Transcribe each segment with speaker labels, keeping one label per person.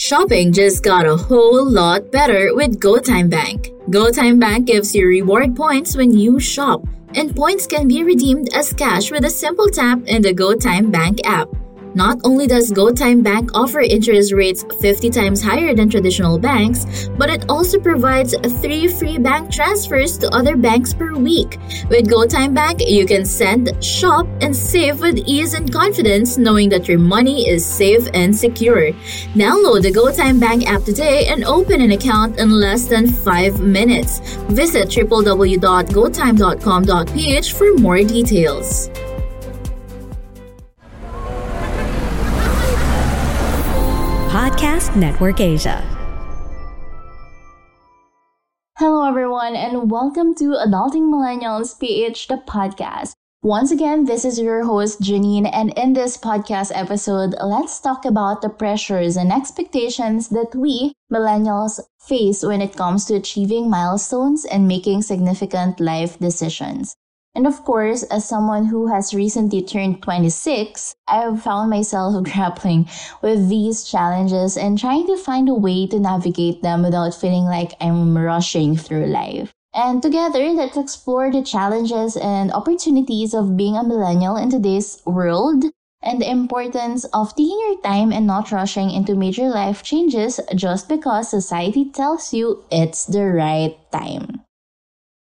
Speaker 1: Shopping just got a whole lot better with GoTyme Bank. GoTyme Bank gives you reward points when you shop and points can be redeemed as cash with a simple tap in the GoTyme Bank app. Not only does GoTyme Bank offer interest rates 50 times higher than traditional banks, but it also provides three free bank transfers to other banks per week. With GoTyme Bank, you can send, shop, and save with ease and confidence, knowing that your money is safe and secure. Download the GoTyme Bank app today and open an account in less than 5 minutes. Visit www.gotyme.com.ph for more details.
Speaker 2: Podcast Network Asia.
Speaker 3: Hello, everyone, and welcome to Adulting Millennials PH, the podcast. Once again, this is your host, Janine, and in this podcast episode, let's talk about the pressures and expectations that we, millennials, face when it comes to achieving milestones and making significant life decisions. And of course, as someone who has recently turned 26, I have found myself grappling with these challenges and trying to find a way to navigate them without feeling like I'm rushing through life. And together, let's explore the challenges and opportunities of being a millennial in today's world and the importance of taking your time and not rushing into major life changes just because society tells you it's the right time.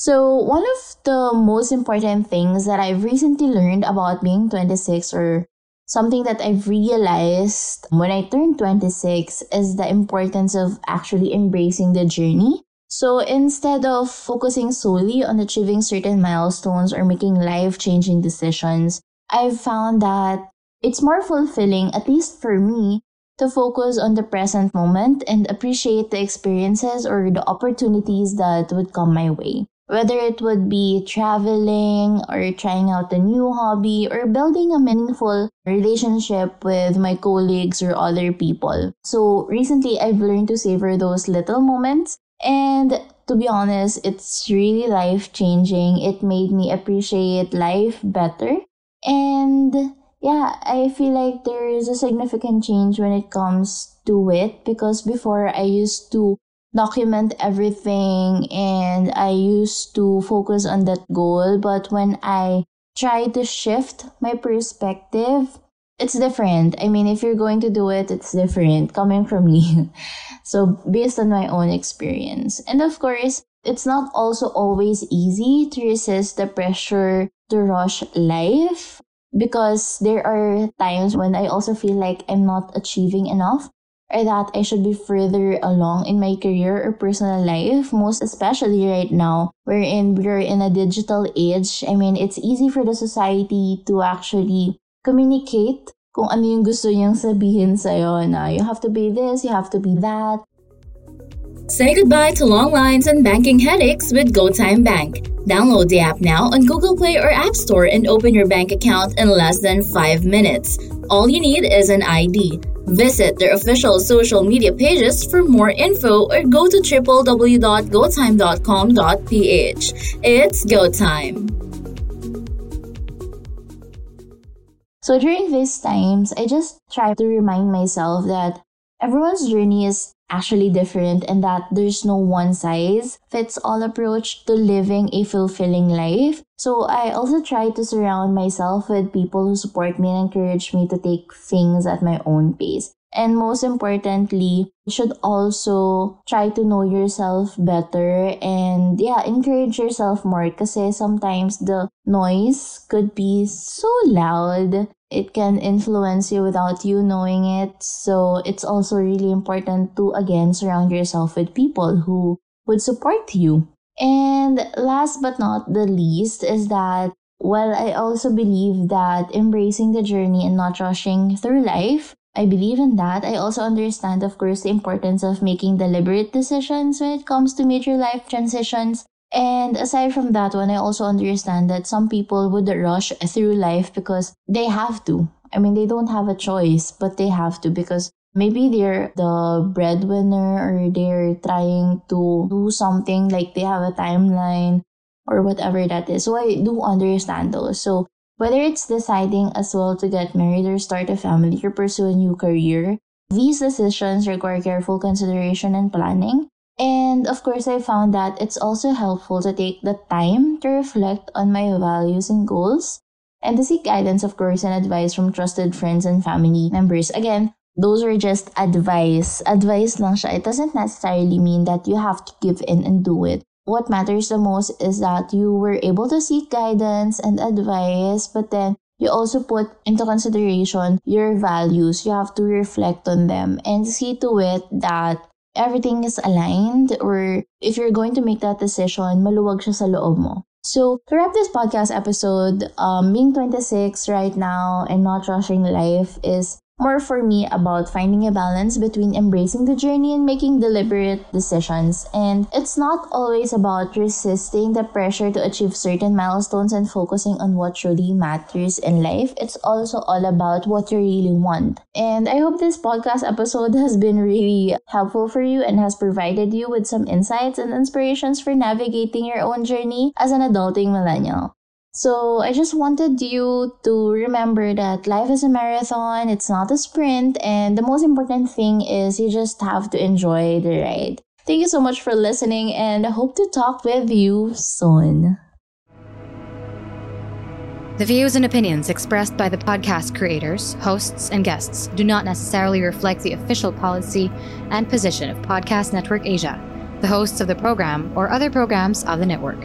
Speaker 3: So, one of the most important things that I've recently learned about being 26 or something that I've realized when I turned 26 is the importance of actually embracing the journey. So, instead of focusing solely on achieving certain milestones or making life changing decisions, I've found that it's more fulfilling, at least for me, to focus on the present moment and appreciate the experiences or the opportunities that would come my way whether it would be traveling or trying out a new hobby or building a meaningful relationship with my colleagues or other people. So recently I've learned to savor those little moments and to be honest, it's really life changing. It made me appreciate life better. And yeah, I feel like there is a significant change when it comes to it because before I used to document everything and I used to focus on that goal. But when I try to shift my perspective, it's different. I mean, if you're going to do it, it's different coming from me. so, based on my own experience. And of course, it's not also always easy to resist the pressure to rush life because there are times when I also feel like I'm not achieving enough or that I should be further along in my career or personal life, most especially right now, wherein we're in a digital age. I mean, it's easy for the society to actually communicate kung ano yung gusto niyang sabihin sa'yo na you have to be this, you have to be that.
Speaker 1: Say goodbye to long lines and banking headaches with GoTyme Bank. Download the app now on Google Play or App Store and open your bank account in less than 5 minutes. All you need is an ID. Visit their official social media pages for more info or go to www.gotyme.com.ph. It's go time.
Speaker 3: So during these times, I just try to remind myself that everyone's journey is actually different and that there's no one size fits all approach to living a fulfilling life. So I also try to surround myself with people who support me and encourage me to take things at my own pace. And most importantly, you should also try to know yourself better and yeah, encourage yourself more kasi sometimes the noise could be so loud. It can influence you without you knowing it. So it's also really important to again surround yourself with people who would support you. And last but not the least is that while I also believe that embracing the journey and not rushing through life, I believe in that. I also understand, of course, the importance of making deliberate decisions when it comes to major life transitions. And aside from that one, I also understand that some people would rush through life because they have to. I mean, they don't have a choice, but they have to because maybe they're the breadwinner or they're trying to do something like they have a timeline or whatever that is. So I do understand those. So whether it's deciding as well to get married or start a family or pursue a new career, these decisions require careful consideration and planning. And of course, I found that it's also helpful to take the time to reflect on my values and goals and to seek guidance, of course, and advice from trusted friends and family members. Again, those are just advice. Advice lang siya. It doesn't necessarily mean that you have to give in and do it. What matters the most is that you were able to seek guidance and advice, but then you also put into consideration your values. You have to reflect on them and see to it that everything is aligned or if you're going to make that decision, maluwag siya sa loob mo. So, to wrap this podcast episode, um, being 26 right now and not rushing life is more for me about finding a balance between embracing the journey and making deliberate decisions. And it's not always about resisting the pressure to achieve certain milestones and focusing on what truly matters in life. It's also all about what you really want. And I hope this podcast episode has been really helpful for you and has provided you with some insights and inspirations for navigating your own journey as an adulting millennial. So I just wanted you to remember that life is a marathon, it's not a sprint, and the most important thing is you just have to enjoy the ride. Thank you so much for listening, and I hope to talk with you soon.
Speaker 4: The views and opinions expressed by the podcast creators, hosts, and guests do not necessarily reflect the official policy and position of Podcast Network Asia, the hosts of the program, or other programs of the network.